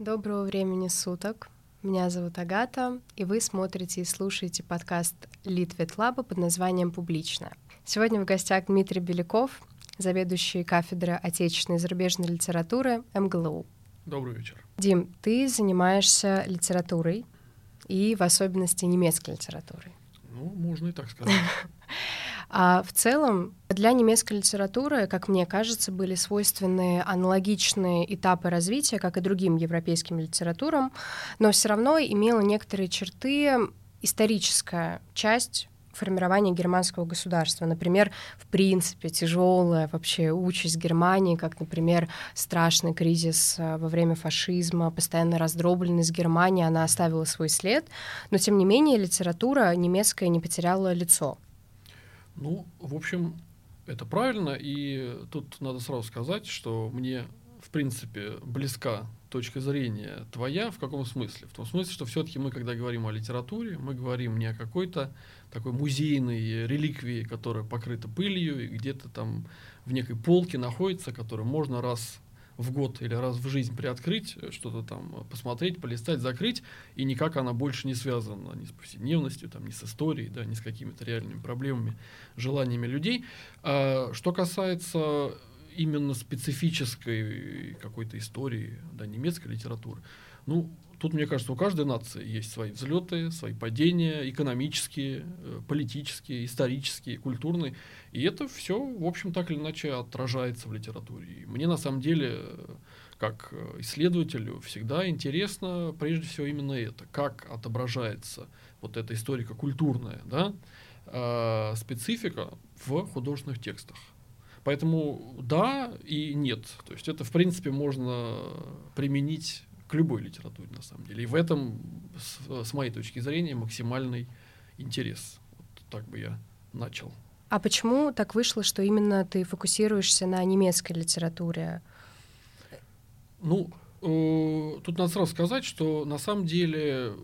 Доброго времени суток. Меня зовут Агата, и вы смотрите и слушаете подкаст Литвет Лаба под названием «Публично». Сегодня в гостях Дмитрий Беляков, заведующий кафедрой отечественной и зарубежной литературы МГЛУ. Добрый вечер. Дим, ты занимаешься литературой, и в особенности немецкой литературой. Ну, можно и так сказать. А в целом для немецкой литературы, как мне кажется, были свойственны аналогичные этапы развития, как и другим европейским литературам, но все равно имела некоторые черты историческая часть формирования германского государства. Например, в принципе, тяжелая вообще участь Германии, как, например, страшный кризис э, во время фашизма, постоянная раздробленность Германии, она оставила свой след, но, тем не менее, литература немецкая не потеряла лицо. Ну, в общем, это правильно, и тут надо сразу сказать, что мне, в принципе, близка точка зрения твоя в каком смысле? В том смысле, что все-таки мы, когда говорим о литературе, мы говорим не о какой-то такой музейной реликвии, которая покрыта пылью и где-то там в некой полке находится, которую можно раз в год или раз в жизнь приоткрыть, э, что-то там посмотреть, полистать, закрыть, и никак она больше не связана ни с повседневностью, там, ни с историей, да, ни с какими-то реальными проблемами, желаниями людей. А, что касается именно специфической какой-то истории да, немецкой литературы, ну, тут, мне кажется, у каждой нации есть свои взлеты, свои падения, экономические, э, политические, исторические, культурные. И это все, в общем, так или иначе отражается в литературе. И мне на самом деле, как исследователю, всегда интересно прежде всего именно это, как отображается вот эта историко-культурная да, э, специфика в художественных текстах. Поэтому да и нет. То есть это, в принципе, можно применить к любой литературе, на самом деле. И в этом, с, с моей точки зрения, максимальный интерес. Вот так бы я начал. А почему так вышло, что именно ты фокусируешься на немецкой литературе? Ну, э, тут надо сразу сказать, что на самом деле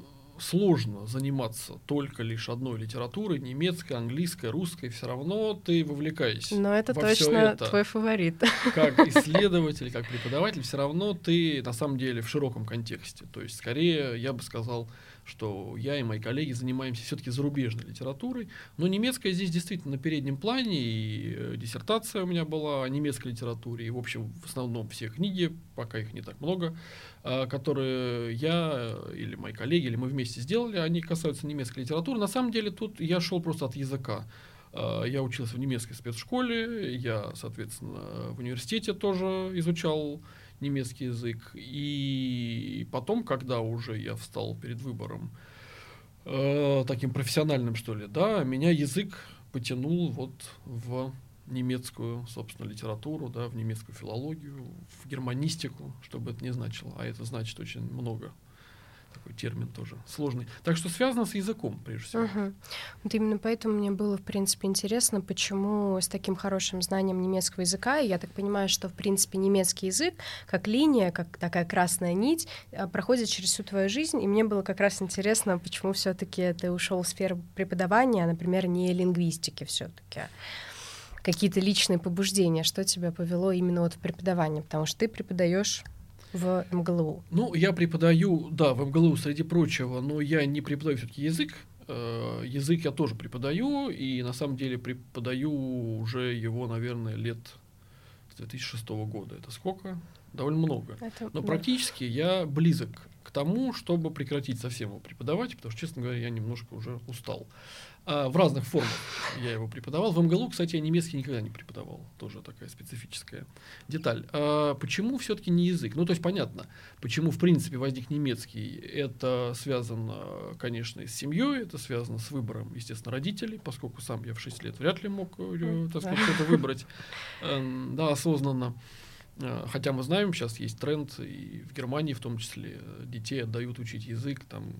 сложно заниматься только лишь одной литературой, немецкой, английской, русской, все равно ты вовлекаешься. Но это во точно это. твой фаворит. Как исследователь, как преподаватель, все равно ты на самом деле в широком контексте. То есть, скорее, я бы сказал, что я и мои коллеги занимаемся все-таки зарубежной литературой, но немецкая здесь действительно на переднем плане, и э, диссертация у меня была о немецкой литературе, и, в общем, в основном все книги, пока их не так много, а, которые я или мои коллеги, или мы вместе сделали, они касаются немецкой литературы. На самом деле тут я шел просто от языка. А, я учился в немецкой спецшколе, я, соответственно, в университете тоже изучал немецкий язык. И потом, когда уже я встал перед выбором э, таким профессиональным, что ли, да, меня язык потянул вот в немецкую, собственно, литературу, да, в немецкую филологию, в германистику, что бы это ни значило, а это значит очень много такой термин тоже сложный. Так что связано с языком, прежде всего. Угу. Вот именно поэтому мне было, в принципе, интересно, почему с таким хорошим знанием немецкого языка, и я так понимаю, что, в принципе, немецкий язык, как линия, как такая красная нить, э, проходит через всю твою жизнь, и мне было как раз интересно, почему все таки ты ушел в сферу преподавания, а, например, не лингвистики все таки какие-то личные побуждения, что тебя повело именно вот в преподавание, потому что ты преподаешь в МГЛУ? Ну, я преподаю, да, в МГЛУ, среди прочего, но я не преподаю все-таки язык. Э, язык я тоже преподаю, и на самом деле преподаю уже его, наверное, лет с 2006 года. Это сколько? Довольно много. Это, но да. практически я близок к тому, чтобы прекратить совсем его преподавать, потому что, честно говоря, я немножко уже устал. А, в разных формах я его преподавал. В МГЛУ, кстати, я немецкий никогда не преподавал. Тоже такая специфическая деталь. А почему все-таки не язык? Ну, то есть понятно, почему в принципе возник немецкий. Это связано, конечно, и с семьей, это связано с выбором, естественно, родителей, поскольку сам я в 6 лет вряд ли мог, э, так сказать, что-то выбрать, эм, да, осознанно. Э, хотя мы знаем, сейчас есть тренд, и в Германии в том числе детей отдают учить язык, там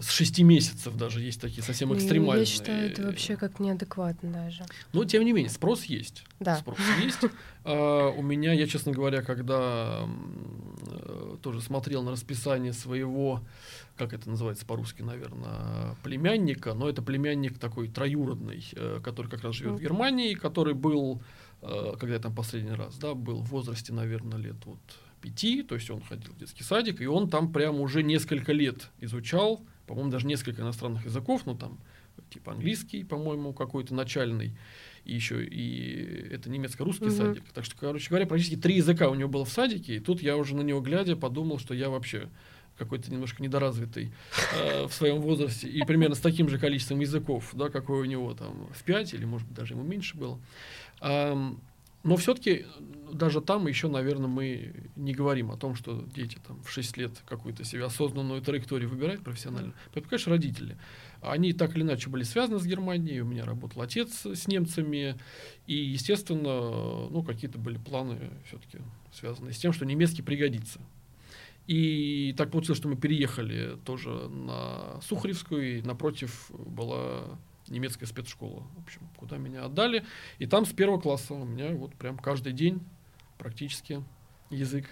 с шести месяцев даже есть такие совсем Ну, экстремальные. Я считаю, это вообще как неадекватно даже. Но тем не менее, спрос есть. Да. Спрос есть. А, у меня, я, честно говоря, когда э, тоже смотрел на расписание своего, как это называется по-русски, наверное, племянника, но это племянник такой троюродный, э, который как раз живет в. Германии, который был, э, когда я там последний раз, да, был в возрасте, наверное, лет вот пяти, то есть он ходил в детский садик, и он там прямо уже несколько лет изучал, по-моему, даже несколько иностранных языков, ну там типа английский, по-моему, какой-то начальный, и еще и это немецко-русский mm-hmm. садик. Так что, короче говоря, практически три языка у него было в садике, и тут я уже на него глядя подумал, что я вообще какой-то немножко недоразвитый э, в своем возрасте, и примерно с таким же количеством языков, да, какой у него там в пять или, может быть, даже ему меньше было. Но все-таки даже там еще, наверное, мы не говорим о том, что дети там в 6 лет какую-то себе осознанную траекторию выбирают профессионально. Поэтому, конечно, родители. Они так или иначе были связаны с Германией, у меня работал отец с немцами, и, естественно, ну, какие-то были планы все-таки связанные с тем, что немецкий пригодится. И так получилось, что мы переехали тоже на Сухаревскую, и напротив была немецкая спецшкола, в общем, куда меня отдали. И там с первого класса у меня вот прям каждый день практически язык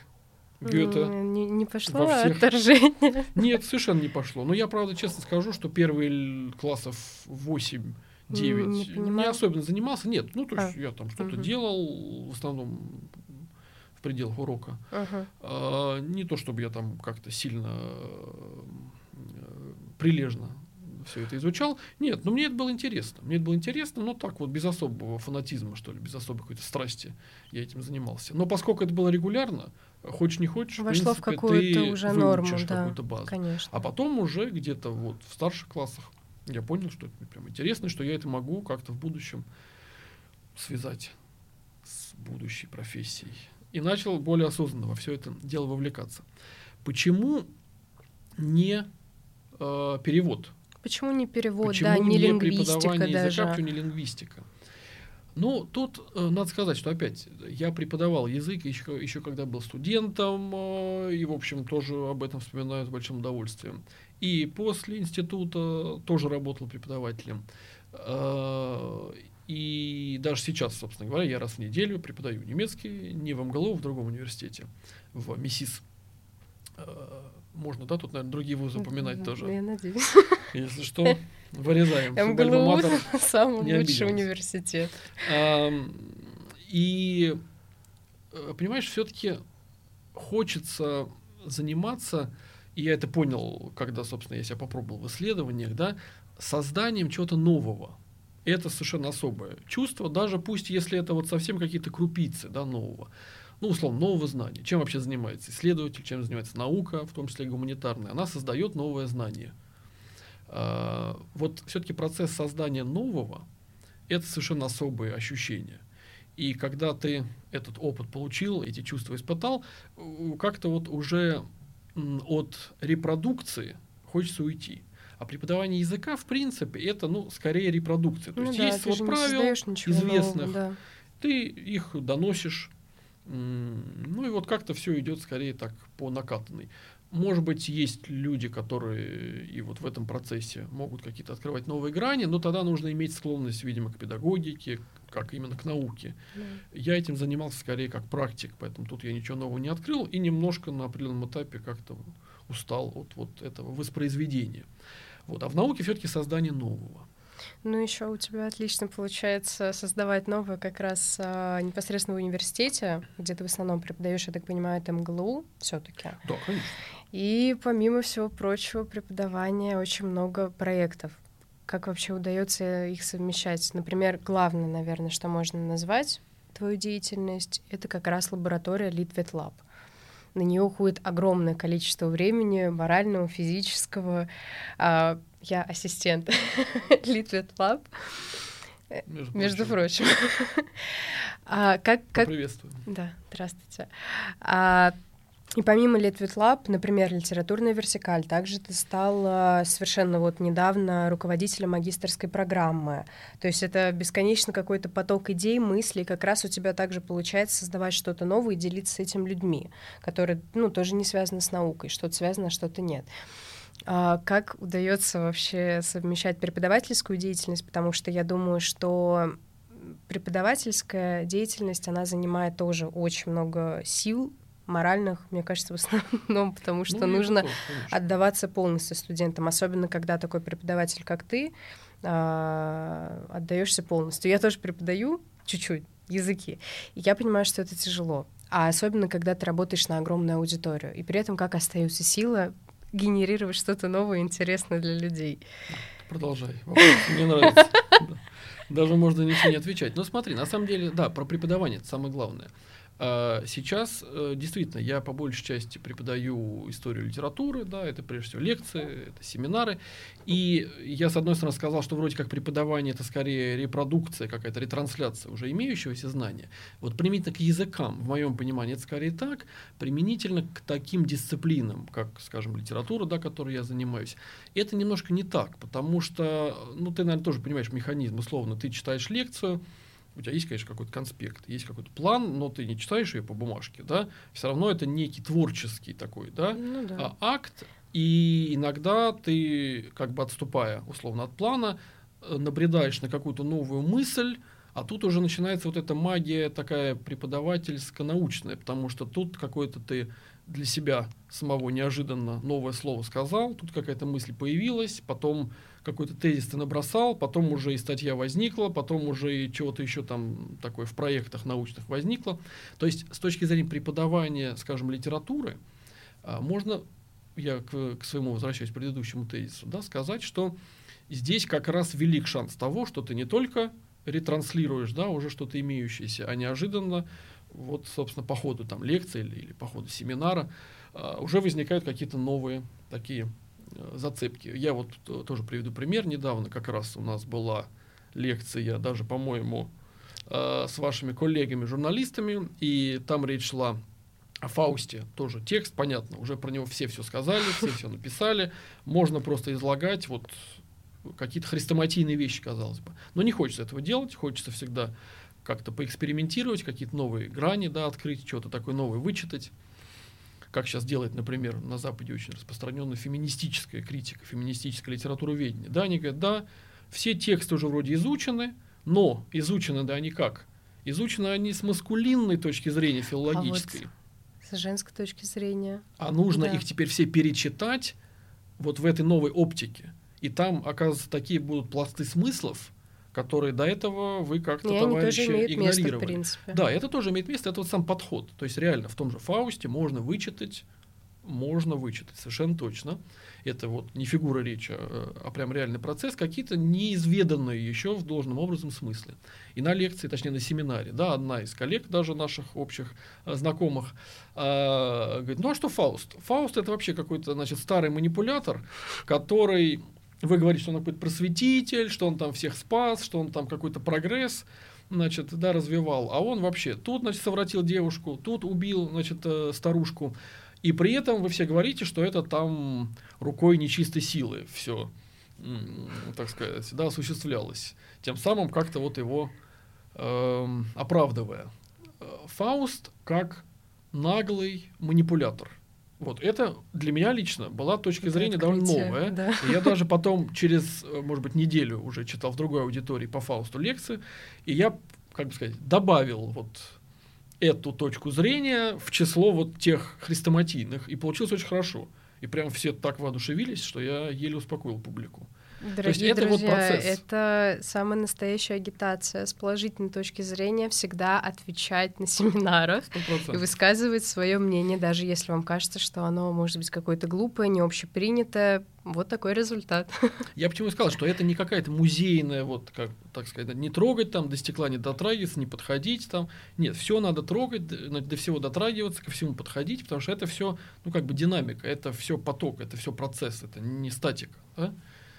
Гёте. Не, не пошло во всех... отторжение? Нет, совершенно не пошло. Но я, правда, честно скажу, что первые классов 8 9 не, не особенно занимался. Нет, ну то есть а. я там что-то угу. делал, в основном в пределах урока. Ага. А, не то чтобы я там как-то сильно э, прилежно все это изучал. Нет, но мне это было интересно. Мне это было интересно, но так вот, без особого фанатизма, что ли, без особой какой-то страсти я этим занимался. Но поскольку это было регулярно, хочешь не хочешь, Вошло в, принципе, в какую-то уже норму, да, какую-то базу. Конечно. А потом уже где-то вот в старших классах я понял, что это прям интересно, что я это могу как-то в будущем связать с будущей профессией. И начал более осознанно во все это дело вовлекаться. Почему не э, перевод? Почему не перевод, Почему да, не, не лингвистика преподавание даже? языка, почему не лингвистика? Ну, тут э, надо сказать, что опять я преподавал язык еще, еще когда был студентом, э, и, в общем, тоже об этом вспоминаю с большим удовольствием. И после института тоже работал преподавателем. Э, и даже сейчас, собственно говоря, я раз в неделю преподаю немецкий, не в МГЛУ, в другом университете, в МИСИС. Э, можно, да, тут, наверное, другие вузы упоминать тоже. Я надеюсь. Если что, вырезаем. МГЛУ — самый лучший университет. И, э, понимаешь, все-таки хочется заниматься, и я это понял, когда, собственно, я себя попробовал в исследованиях, да, созданием чего-то нового. Это совершенно особое чувство, даже пусть если это вот совсем какие-то крупицы да, нового ну, условно, нового знания. Чем вообще занимается исследователь, чем занимается наука, в том числе гуманитарная? Она создает новое знание. А, вот все-таки процесс создания нового – это совершенно особые ощущения. И когда ты этот опыт получил, эти чувства испытал, как-то вот уже от репродукции хочется уйти. А преподавание языка, в принципе, это, ну, скорее репродукция. То ну есть да, есть вот правила известных, нового, да. ты их доносишь ну и вот как-то все идет скорее так по накатанной. Может быть, есть люди, которые и вот в этом процессе могут какие-то открывать новые грани, но тогда нужно иметь склонность, видимо, к педагогике, как именно к науке. Да. Я этим занимался скорее как практик, поэтому тут я ничего нового не открыл и немножко на определенном этапе как-то устал от вот этого воспроизведения. Вот. А в науке все-таки создание нового. Ну, еще у тебя отлично получается создавать новое как раз а, непосредственно в университете, где ты в основном преподаешь, я так понимаю, это МГЛУ все-таки. Да, конечно. И помимо всего прочего, преподавания очень много проектов. Как вообще удается их совмещать? Например, главное, наверное, что можно назвать твою деятельность, это как раз лаборатория Litvet Lab. На нее уходит огромное количество времени, морального, физического. Я ассистент Litvet Lab. Между, Между прочим. а, как, как... Приветствую. Да, здравствуйте. А, и помимо Litvet Lab, например, литературная вертикаль, также ты стал совершенно вот недавно руководителем магистрской программы. То есть это бесконечно какой-то поток идей, мыслей, как раз у тебя также получается создавать что-то новое и делиться с этим людьми, которые, ну, тоже не связаны с наукой, что-то связано, а что-то нет. А как удается вообще совмещать преподавательскую деятельность, потому что я думаю, что преподавательская деятельность, она занимает тоже очень много сил, моральных, мне кажется, в основном, потому что ну, нужно такое, отдаваться полностью студентам, особенно когда такой преподаватель, как ты, а, отдаешься полностью. Я тоже преподаю чуть-чуть языки, и я понимаю, что это тяжело. А особенно, когда ты работаешь на огромную аудиторию. И при этом как остается сила генерировать что-то новое и интересное для людей. Продолжай. Мне нравится. Даже можно ничего не отвечать. Но смотри, на самом деле, да, про преподавание это самое главное. А, сейчас э, действительно я по большей части преподаю историю литературы, да, это прежде всего лекции, это семинары. И я, с одной стороны, сказал, что вроде как преподавание это скорее репродукция, какая-то ретрансляция уже имеющегося знания. Вот применительно к языкам, в моем понимании, это скорее так, применительно к таким дисциплинам, как, скажем, литература, да, которой я занимаюсь, это немножко не так, потому что, ну, ты, наверное, тоже понимаешь механизм, условно, ты читаешь лекцию, у тебя есть, конечно, какой-то конспект, есть какой-то план, но ты не читаешь ее по бумажке, да, все равно это некий творческий такой, да, ну, да. А, акт, и иногда ты, как бы отступая условно от плана, э, набредаешь на какую-то новую мысль, а тут уже начинается вот эта магия такая преподавательско-научная, потому что тут какой-то ты для себя самого неожиданно новое слово сказал, тут какая-то мысль появилась, потом какой-то тезис ты набросал, потом уже и статья возникла, потом уже и чего-то еще там такое в проектах научных возникло. То есть с точки зрения преподавания, скажем, литературы, а, можно, я к, к своему возвращаюсь к предыдущему тезису, да, сказать, что здесь как раз велик шанс того, что ты не только ретранслируешь, да, уже что-то имеющееся, а неожиданно, вот, собственно, по ходу там лекции или, или по ходу семинара, uh, уже возникают какие-то новые такие Э, зацепки. Я вот тоже приведу пример. Недавно как раз у нас была лекция, даже, по-моему, э, с вашими коллегами-журналистами, и там речь шла о Фаусте. Тоже текст, понятно, уже про него все все сказали, все все написали. Можно просто излагать вот какие-то хрестоматийные вещи, казалось бы. Но не хочется этого делать, хочется всегда как-то поэкспериментировать, какие-то новые грани да, открыть, что-то такое новое вычитать как сейчас делает, например, на Западе очень распространенная феминистическая критика, феминистическое литературоведение. Да, они говорят, да, все тексты уже вроде изучены, но изучены да они как? Изучены они с маскулинной точки зрения филологической. А вот с женской точки зрения. А нужно да. их теперь все перечитать вот в этой новой оптике. И там, оказывается, такие будут пласты смыслов, которые до этого вы как-то, товарищи, игнорировали. Место, в принципе. Да, это тоже имеет место, это вот сам подход. То есть реально в том же Фаусте можно вычитать, можно вычитать, совершенно точно. Это вот не фигура речи, а, а прям реальный процесс, какие-то неизведанные еще в должном образом смысле. И на лекции, точнее на семинаре, да, одна из коллег даже наших общих а, знакомых а, говорит, ну а что Фауст? Фауст это вообще какой-то, значит, старый манипулятор, который вы говорите, что он какой-то просветитель, что он там всех спас, что он там какой-то прогресс, значит, да, развивал. А он вообще тут, значит, совратил девушку, тут убил, значит, э, старушку. И при этом вы все говорите, что это там рукой нечистой силы все, так сказать, да, осуществлялось. Тем самым как-то вот его э, оправдывая. Фауст как наглый манипулятор – вот это для меня лично была точка это зрения довольно новая. Да. И я даже потом через, э, может быть, неделю уже читал в другой аудитории по Фаусту лекции, и я, как бы сказать, добавил вот эту точку зрения в число вот тех хрестоматийных, и получилось очень хорошо. И прям все так воодушевились, что я еле успокоил публику. Дорогие То есть это друзья, вот процесс. Это самая настоящая агитация. С положительной точки зрения всегда отвечать на семинарах 100%. и высказывать свое мнение, даже если вам кажется, что оно может быть какое-то глупое, не общепринятое. Вот такой результат. Я почему сказал, что это не какая-то музейная, вот как, так сказать, не трогать там, до стекла не дотрагиваться, не подходить там. Нет, все надо трогать, до всего дотрагиваться, ко всему подходить, потому что это все, ну как бы динамика, это все поток, это все процесс, это не статика. Да?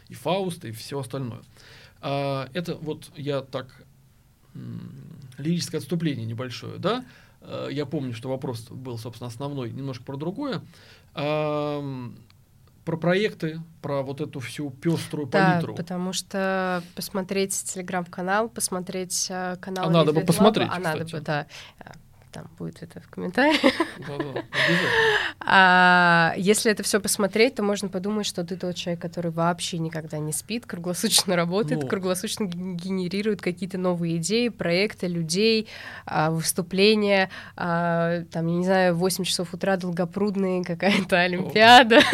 И Фауст, и все остальное. А, это вот я так лирическое отступление небольшое, да? А, я помню, что вопрос был, собственно, основной, немножко про другое. А, про проекты, про вот эту всю пеструю да, палитру. потому что посмотреть телеграм-канал, посмотреть э, канал... А надо бы посмотреть, А надо бы, да там будет это в комментариях. А если это все посмотреть, то можно подумать, что ты тот человек, который вообще никогда не спит, круглосуточно работает, ну. круглосуточно генерирует какие-то новые идеи, проекты, людей, а, выступления, а, там, я не знаю, 8 часов утра долгопрудные, какая-то Олимпиада.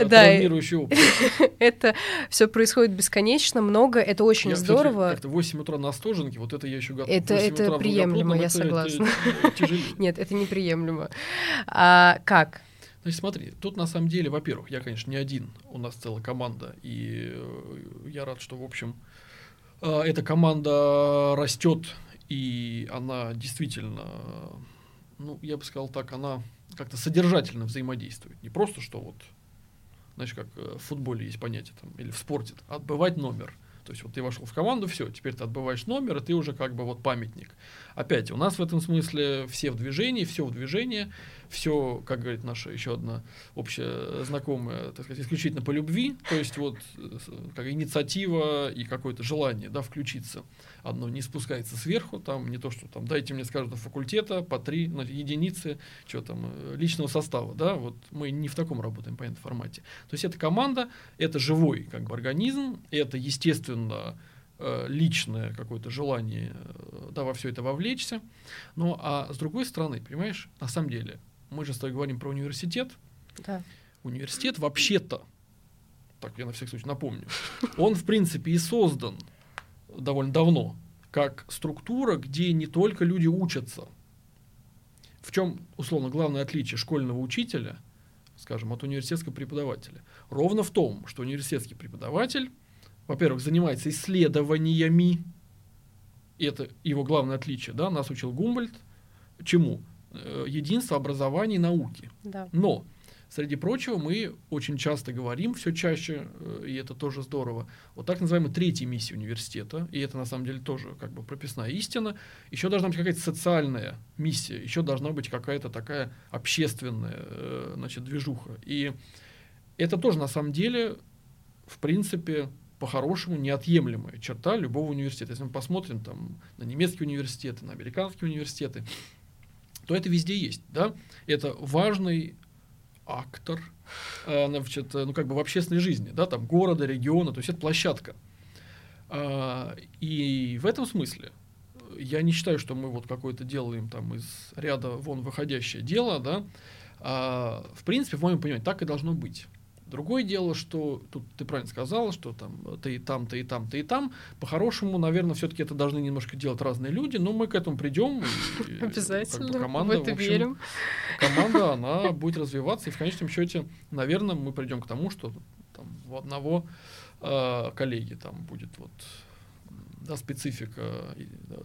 да, травмирующий опыт. это все происходит бесконечно, много, это очень Я, здорово. Как-то 8 утра на Остоженке, вот это я еще готов. Это, это приемлемо, я согласна. Нет, это неприемлемо. А, как? Значит, смотри, тут на самом деле, во-первых, я, конечно, не один, у нас целая команда, и э, я рад, что, в общем, э, эта команда растет, и она действительно, ну, я бы сказал так, она как-то содержательно взаимодействует. Не просто, что вот, знаешь, как э, в футболе есть понятие, там, или в спорте, отбывать номер. То есть вот ты вошел в команду, все, теперь ты отбываешь номер, и ты уже как бы вот памятник. Опять, у нас в этом смысле все в движении, все в движении, все, как говорит наша еще одна общая знакомая, так сказать, исключительно по любви, то есть вот как инициатива и какое-то желание, да, включиться. Одно не спускается сверху, там не то, что там дайте мне, скажут, факультета по три ну, единицы, что там, э, личного состава, да, вот мы не в таком работаем, по этому формате. То есть это команда, это живой как бы организм, это, естественно, Э, личное какое-то желание э, да, во все это вовлечься. Ну, а с другой стороны, понимаешь, на самом деле, мы же с тобой говорим про университет. Да. Университет вообще-то, так я на всякий случай напомню, он, в принципе, и создан довольно давно, как структура, где не только люди учатся. В чем, условно, главное отличие школьного учителя, скажем, от университетского преподавателя? Ровно в том, что университетский преподаватель во-первых, занимается исследованиями, и это его главное отличие, да, нас учил Гумбольд, чему? Э, единство образования и науки. Да. Но, среди прочего, мы очень часто говорим, все чаще, э, и это тоже здорово, вот так называемой третьей миссии университета, и это на самом деле тоже как бы прописная истина, еще должна быть какая-то социальная миссия, еще должна быть какая-то такая общественная э, значит, движуха. И это тоже на самом деле, в принципе, по-хорошему неотъемлемая черта любого университета. Если мы посмотрим там, на немецкие университеты, на американские университеты, то это везде есть. Да? Это важный актор э, значит, ну, как бы в общественной жизни, да, там, города, региона, то есть это площадка. А, и в этом смысле я не считаю, что мы вот какое-то делаем там из ряда вон выходящее дело, да, а, в принципе, в моем понимании, так и должно быть. Другое дело, что тут ты правильно сказала, что там ты и там, ты и там, ты и там. По-хорошему, наверное, все-таки это должны немножко делать разные люди, но мы к этому придем. Обязательно. Как бы, команда, в это в общем, верим. Команда, она будет развиваться, и в конечном счете, наверное, мы придем к тому, что там, у одного э, коллеги там будет вот да, специфика,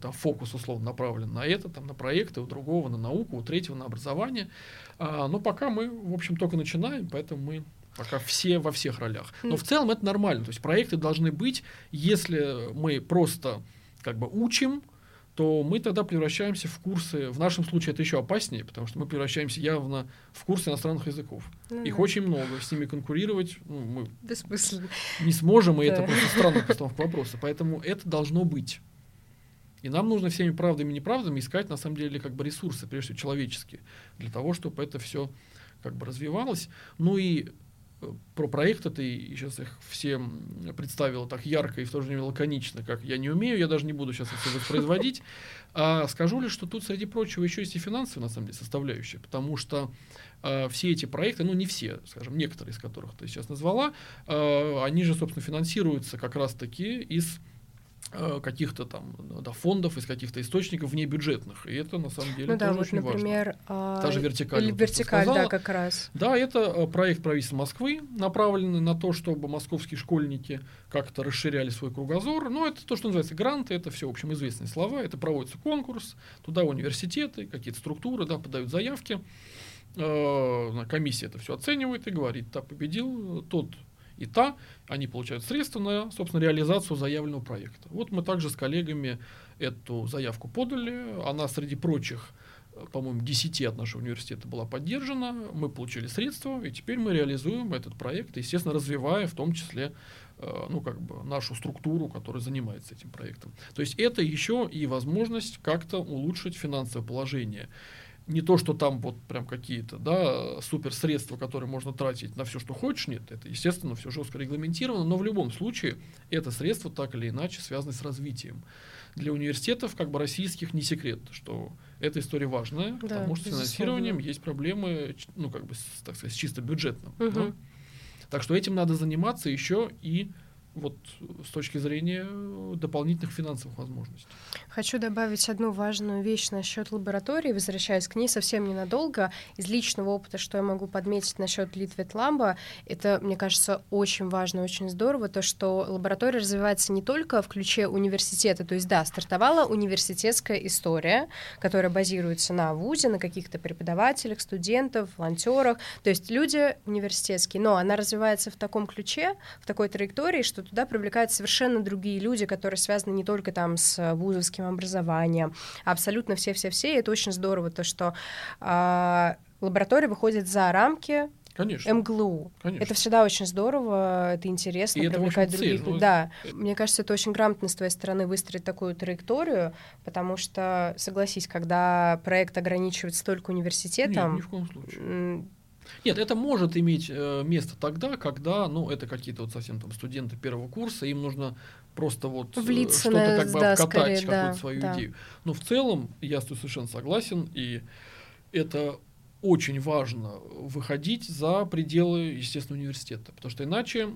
там, фокус условно направлен на это, там, на проекты, у другого на науку, у третьего на образование. А, но пока мы, в общем, только начинаем, поэтому мы Пока все во всех ролях. Но в целом это нормально. То есть проекты должны быть, если мы просто как бы учим, то мы тогда превращаемся в курсы, в нашем случае это еще опаснее, потому что мы превращаемся явно в курсы иностранных языков. Ну, Их да. очень много, с ними конкурировать ну, мы не сможем, и да. это просто странная постановка вопроса. Поэтому это должно быть. И нам нужно всеми правдами и неправдами искать, на самом деле, как бы ресурсы, прежде всего человеческие, для того, чтобы это все как бы развивалось. Ну и про проекты ты сейчас их всем представила так ярко и в то же время лаконично, как я не умею, я даже не буду сейчас это воспроизводить. А скажу лишь, что тут, среди прочего, еще есть и финансовая, на самом деле, составляющая, потому что э, все эти проекты, ну не все, скажем, некоторые из которых ты сейчас назвала, э, они же, собственно, финансируются как раз-таки из каких-то там да, фондов, из каких-то источников внебюджетных. И это на самом деле ну, да, тоже вот, очень например, важно. Та же вертикаль. Или вертикаль, да, как раз. Да, это э, проект правительства Москвы, направленный на то, чтобы московские школьники как-то расширяли свой кругозор. Но это то, что называется гранты, это все, в общем, известные слова. Это проводится конкурс, туда университеты, какие-то структуры да, подают заявки. Э, комиссия это все оценивает и говорит, да, победил тот и та, они получают средства на, собственно, реализацию заявленного проекта. Вот мы также с коллегами эту заявку подали, она среди прочих по-моему, 10 от нашего университета была поддержана, мы получили средства, и теперь мы реализуем этот проект, естественно, развивая в том числе э, ну, как бы нашу структуру, которая занимается этим проектом. То есть это еще и возможность как-то улучшить финансовое положение не то, что там вот прям какие-то, да, суперсредства, которые можно тратить на все, что хочешь, нет, это, естественно, все жестко регламентировано, но в любом случае это средство так или иначе связано с развитием. Для университетов, как бы российских, не секрет, что эта история важная, да, потому что с финансированием есть проблемы, ну, как бы, так сказать, с чисто бюджетным. Угу. Да? Так что этим надо заниматься еще и вот с точки зрения дополнительных финансовых возможностей. Хочу добавить одну важную вещь насчет лаборатории, возвращаясь к ней совсем ненадолго. Из личного опыта, что я могу подметить насчет Литвет Ламба, это, мне кажется, очень важно, очень здорово, то, что лаборатория развивается не только в ключе университета, то есть, да, стартовала университетская история, которая базируется на вузе, на каких-то преподавателях, студентов, волонтерах, то есть люди университетские, но она развивается в таком ключе, в такой траектории, что туда привлекают совершенно другие люди, которые связаны не только там с вузовским образованием, а абсолютно все-все-все, и это очень здорово, то, что э, лаборатория выходит за рамки Конечно. МГЛУ. Конечно. Это всегда очень здорово, это интересно, И привлекать это, других. Цель, ну... Да, мне кажется, это очень грамотно с твоей стороны выстроить такую траекторию, потому что, согласись, когда проект ограничивается только университетом... Нет, ни в коем случае. Нет, это может иметь э, место тогда, когда, ну, это какие-то вот совсем там студенты первого курса, им нужно просто вот э, что-то как бы да, обкатать, скорее, какую-то да, свою да. идею. Но в целом я с тобой совершенно согласен, и это очень важно выходить за пределы, естественно, университета, потому что иначе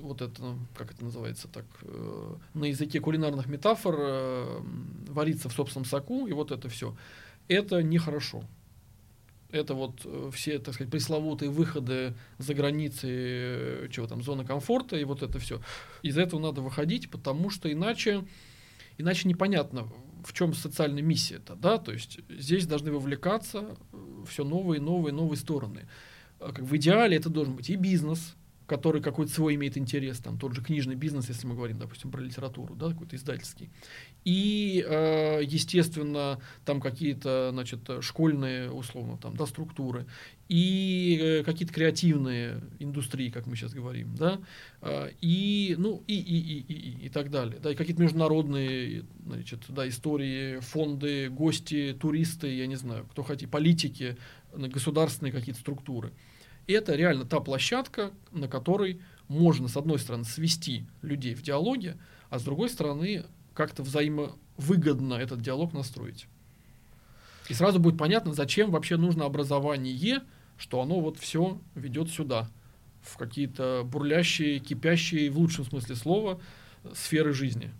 вот это, как это называется так, э, на языке кулинарных метафор э, вариться в собственном соку, и вот это все, это нехорошо это вот э, все, так сказать, пресловутые выходы за границы, э, чего там, зоны комфорта и вот это все. Из этого надо выходить, потому что иначе, иначе непонятно, в чем социальная миссия это, да, то есть здесь должны вовлекаться э, все новые, новые, новые стороны. Как в идеале это должен быть и бизнес, который какой-то свой имеет интерес, там тот же книжный бизнес, если мы говорим, допустим, про литературу, да, какой-то издательский. И, э, естественно, там какие-то, значит, школьные, условно, там, да, структуры, и э, какие-то креативные индустрии, как мы сейчас говорим, да, э, и, ну, и, и, и, и, и, и так далее, да, и какие-то международные, значит, да, истории, фонды, гости, туристы, я не знаю, кто хотите, политики, государственные какие-то структуры. Это реально та площадка, на которой можно, с одной стороны, свести людей в диалоге, а с другой стороны, как-то взаимовыгодно этот диалог настроить. И сразу будет понятно, зачем вообще нужно образование, что оно вот все ведет сюда, в какие-то бурлящие, кипящие, в лучшем смысле слова, сферы жизни.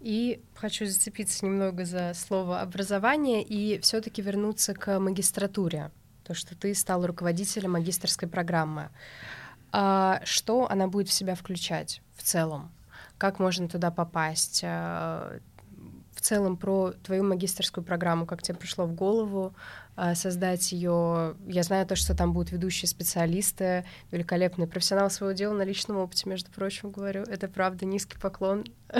И хочу зацепиться немного за слово образование и все-таки вернуться к магистратуре то, что ты стал руководителем магистрской программы. А что она будет в себя включать в целом? Как можно туда попасть? Целом про твою магистрскую программу, как тебе пришло в голову а, создать ее. Я знаю то, что там будут ведущие специалисты, великолепные профессионалы своего дела на личном опыте, между прочим, говорю. Это правда, низкий поклон.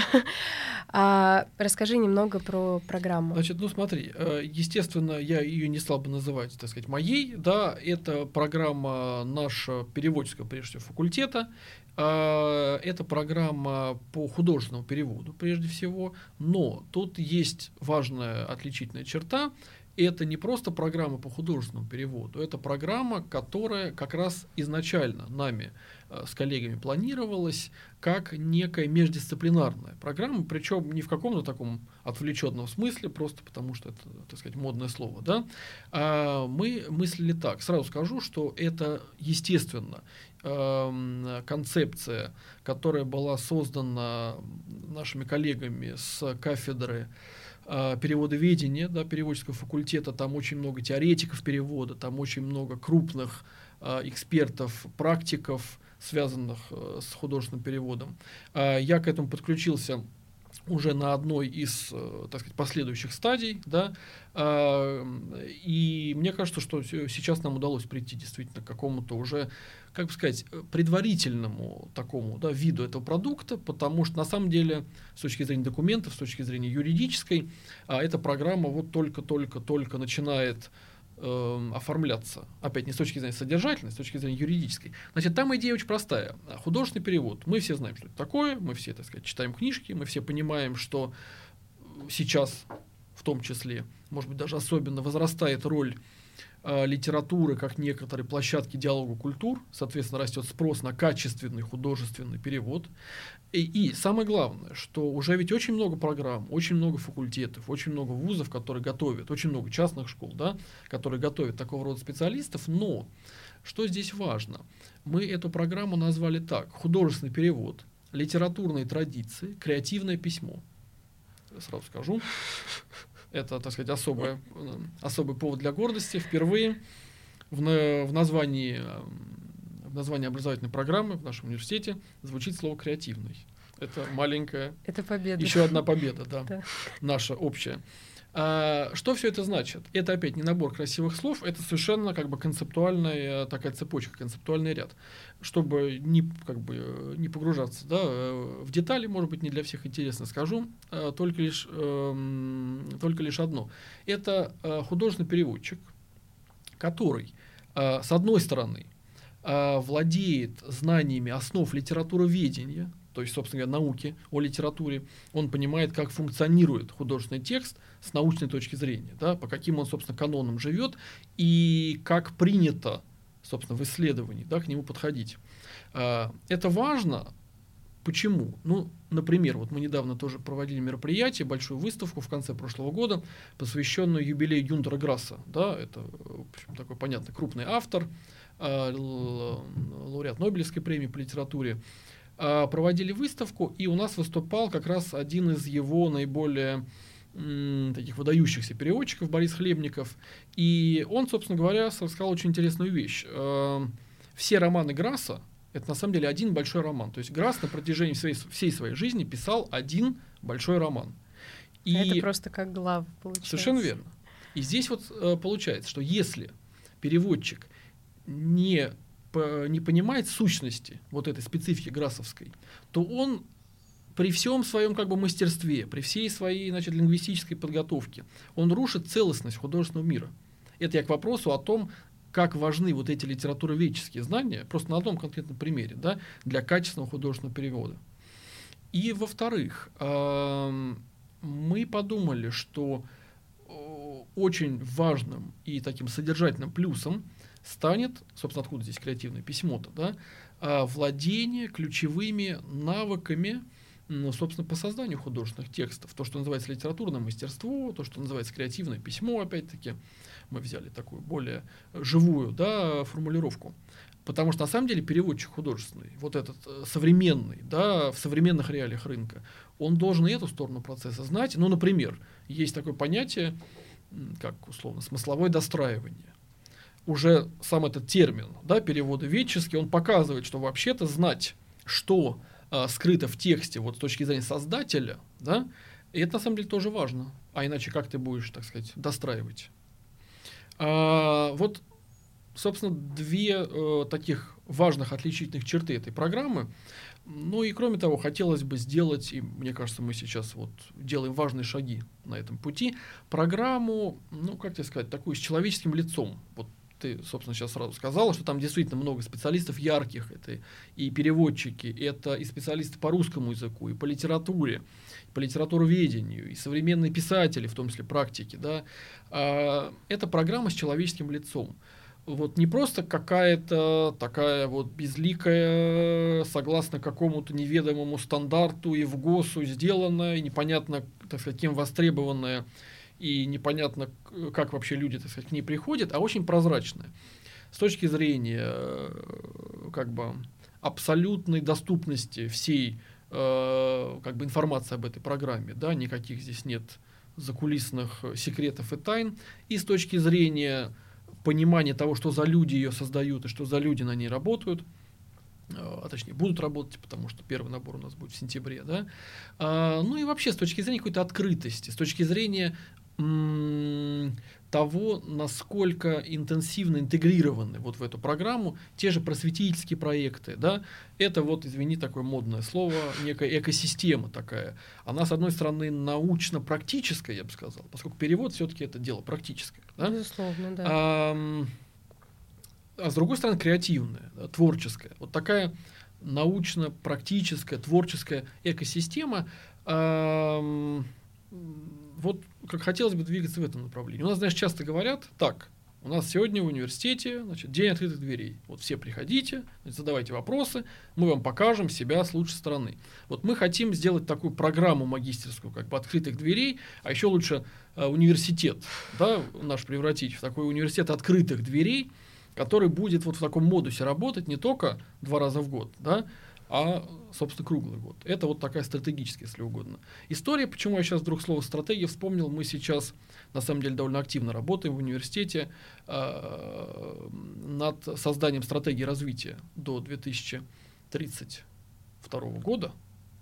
а, расскажи немного про программу. Значит, ну смотри, э, естественно, я ее не стал бы называть, так сказать, моей, да, это программа наша переводческого, прежде всего, факультета, это программа по художественному переводу, прежде всего, но тут есть важная отличительная черта. Это не просто программа по художественному переводу, это программа, которая как раз изначально нами э, с коллегами планировалась как некая междисциплинарная программа, причем не в каком-то таком отвлеченном смысле, просто потому что это, так сказать, модное слово. Да? А мы мыслили так. Сразу скажу, что это, естественно, Эм, концепция, которая была создана нашими коллегами с кафедры э, переводоведения, да, переводческого факультета, там очень много теоретиков перевода, там очень много крупных э, экспертов, практиков, связанных э, с художественным переводом. Я к этому подключился уже на одной из, э, так сказать, последующих стадий, да, а, и мне кажется, что сейчас нам удалось прийти действительно к какому-то уже, как бы сказать, предварительному такому, да, виду этого продукта, потому что на самом деле с точки зрения документов, с точки зрения юридической, а, эта программа вот только-только-только начинает э, оформляться. Опять не с точки зрения содержательной, с точки зрения юридической. Значит, там идея очень простая. Художественный перевод. Мы все знаем, что это такое, мы все, так сказать, читаем книжки, мы все понимаем, что сейчас в том числе, может быть, даже особенно возрастает роль литературы как некоторой площадки диалога культур, соответственно, растет спрос на качественный художественный перевод. И, и самое главное, что уже ведь очень много программ, очень много факультетов, очень много вузов, которые готовят, очень много частных школ, да, которые готовят такого рода специалистов, но Что здесь важно? Мы эту программу назвали так. Художественный перевод, литературные традиции, креативное письмо. Сразу скажу. Это, так сказать, особое, особый повод для гордости. Впервые в, в названии в названии образовательной программы в нашем университете звучит слово креативный. Это маленькая. Это победа. Еще одна победа, да, да. наша общая. А, что все это значит? Это опять не набор красивых слов, это совершенно как бы концептуальная такая цепочка, концептуальный ряд. Чтобы не, как бы, не погружаться да, в детали, может быть, не для всех интересно, скажу а, только лишь, э, только лишь одно. Это э, художественный переводчик, который, э, с одной стороны, э, владеет знаниями основ литературоведения, то есть, собственно говоря, науки о литературе, он понимает, как функционирует художественный текст с научной точки зрения, да, по каким он, собственно, канонам живет и как принято, собственно, в исследовании да, к нему подходить. Э, это важно. Почему? Ну, например, вот мы недавно тоже проводили мероприятие, большую выставку в конце прошлого года, посвященную юбилею Юнтера Грасса. Да, это общем, такой понятный крупный автор, э, лауреат Нобелевской премии по литературе. Э, проводили выставку, и у нас выступал как раз один из его наиболее таких выдающихся переводчиков, Борис Хлебников. И он, собственно говоря, сказал очень интересную вещь. Э, все романы Грасса это на самом деле один большой роман. То есть Грасс на протяжении своей, всей своей жизни писал один большой роман. И это просто как глав получается. Совершенно верно. И здесь вот э, получается, что если переводчик не, не понимает сущности вот этой специфики грассовской, то он при всем своем как бы мастерстве, при всей своей значит, лингвистической подготовке, он рушит целостность художественного мира. Это я к вопросу о том, как важны вот эти литературоведческие знания, просто на одном конкретном примере, да, для качественного художественного перевода. И во-вторых, мы подумали, что э, очень важным и таким содержательным плюсом станет, собственно, откуда здесь креативное письмо-то, да, э, владение ключевыми навыками, ну, собственно, по созданию художественных текстов. То, что называется литературное мастерство, то, что называется креативное письмо, опять-таки мы взяли такую более живую да, формулировку. Потому что на самом деле переводчик художественный, вот этот э, современный, да, в современных реалиях рынка, он должен и эту сторону процесса знать. Ну, например, есть такое понятие, как условно, смысловое достраивание. Уже сам этот термин, да, перевода ветческий, он показывает, что вообще-то знать, что э, скрыто в тексте вот с точки зрения создателя, да, и это на самом деле тоже важно. А иначе как ты будешь, так сказать, достраивать? А, вот, собственно, две э, таких важных отличительных черты этой программы. Ну и кроме того, хотелось бы сделать, и мне кажется, мы сейчас вот делаем важные шаги на этом пути, программу, ну как тебе сказать, такую с человеческим лицом. Вот ты, собственно, сейчас сразу сказала, что там действительно много специалистов ярких. Это и переводчики, это и специалисты по русскому языку, и по литературе, по литературоведению, и современные писатели, в том числе практики, да, а, это программа с человеческим лицом. Вот не просто какая-то такая вот безликая, согласно какому-то неведомому стандарту и в ГОСу сделанная, и непонятно, так сказать, кем востребованная, и непонятно, как вообще люди, так сказать, к ней приходят, а очень прозрачная. С точки зрения э, как бы абсолютной доступности всей Э, как бы информация об этой программе, да, никаких здесь нет закулисных секретов и тайн. И с точки зрения понимания того, что за люди ее создают и что за люди на ней работают, э, а точнее будут работать, потому что первый набор у нас будет в сентябре, да. А, ну и вообще с точки зрения какой-то открытости, с точки зрения того, насколько интенсивно интегрированы вот в эту программу те же просветительские проекты. Да? Это вот, извини, такое модное слово, некая экосистема такая. Она, с одной стороны, научно-практическая, я бы сказал, поскольку перевод все-таки это дело практическое. Да? Безусловно, да. А, а с другой стороны, креативная, да, творческая. Вот такая научно-практическая, творческая экосистема. А, вот как хотелось бы двигаться в этом направлении. У нас, знаешь, часто говорят, так, у нас сегодня в университете значит, день открытых дверей. Вот все приходите, значит, задавайте вопросы, мы вам покажем себя с лучшей стороны. Вот мы хотим сделать такую программу магистерскую, как бы открытых дверей, а еще лучше э, университет, да, наш превратить в такой университет открытых дверей, который будет вот в таком модусе работать не только два раза в год, да, а, собственно, круглый год. Это вот такая стратегическая, если угодно. История, почему я сейчас вдруг слово стратегия вспомнил, мы сейчас, на самом деле, довольно активно работаем в университете э, над созданием стратегии развития до 2032 года,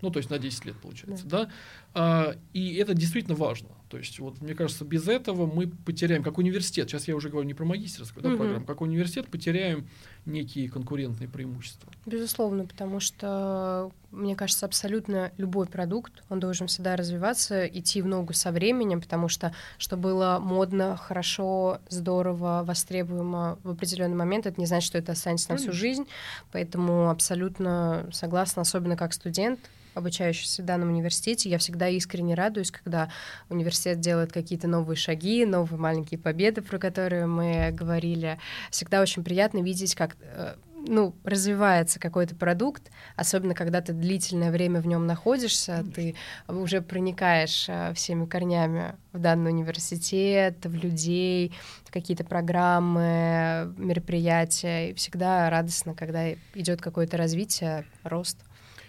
ну, то есть на 10 лет, получается, да. да? А, и это действительно важно. То есть, вот, мне кажется, без этого мы потеряем, как университет, сейчас я уже говорю не про магистерскую да, угу. программу, как университет потеряем некие конкурентные преимущества. Безусловно, потому что, мне кажется, абсолютно любой продукт, он должен всегда развиваться, идти в ногу со временем, потому что, что было модно, хорошо, здорово, востребуемо в определенный момент, это не значит, что это останется Конечно. на всю жизнь, поэтому абсолютно согласна, особенно как студент, обучающийся в данном университете, я всегда искренне радуюсь, когда университет делает какие-то новые шаги, новые маленькие победы, про которые мы говорили. Всегда очень приятно видеть, как э, ну, развивается какой-то продукт, особенно когда ты длительное время в нем находишься, ты уже проникаешь э, всеми корнями в данный университет, в людей, какие-то программы, мероприятия. И всегда радостно, когда идет какое-то развитие, рост.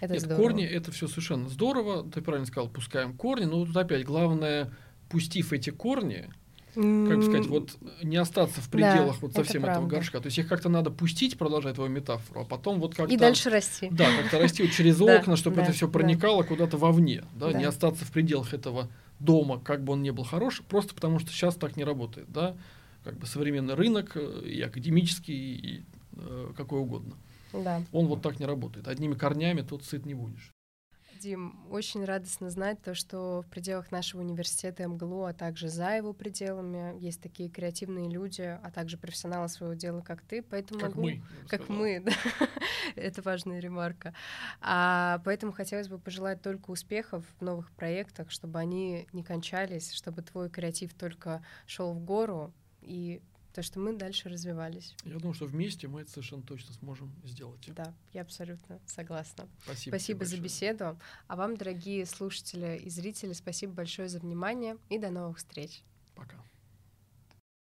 Это Нет, здорово. корни это все совершенно здорово. Ты правильно сказал, пускаем корни. Но тут опять главное, пустив эти корни, как бы сказать, вот не остаться в пределах да, вот совсем это этого горшка. То есть их как-то надо пустить, продолжая твою метафору, а потом вот как-то... И дальше расти. Да, как-то расти вот через окна, чтобы это все проникало куда-то вовне, да, не остаться в пределах этого дома, как бы он ни был хорош, просто потому что сейчас так не работает, да, как бы современный рынок э, и академический, и э, какой угодно. Да. Он вот так не работает. Одними корнями тут сыт не будешь. Дим, очень радостно знать то, что в пределах нашего университета МГЛУ, а также за его пределами есть такие креативные люди, а также профессионалы своего дела, как ты. Поэтому как могу... мы. Как мы, да. Это важная ремарка. А, поэтому хотелось бы пожелать только успехов в новых проектах, чтобы они не кончались, чтобы твой креатив только шел в гору и то, что мы дальше развивались. Я думаю, что вместе мы это совершенно точно сможем сделать. Да, я абсолютно согласна. Спасибо. Спасибо за беседу. А вам, дорогие слушатели и зрители, спасибо большое за внимание и до новых встреч. Пока.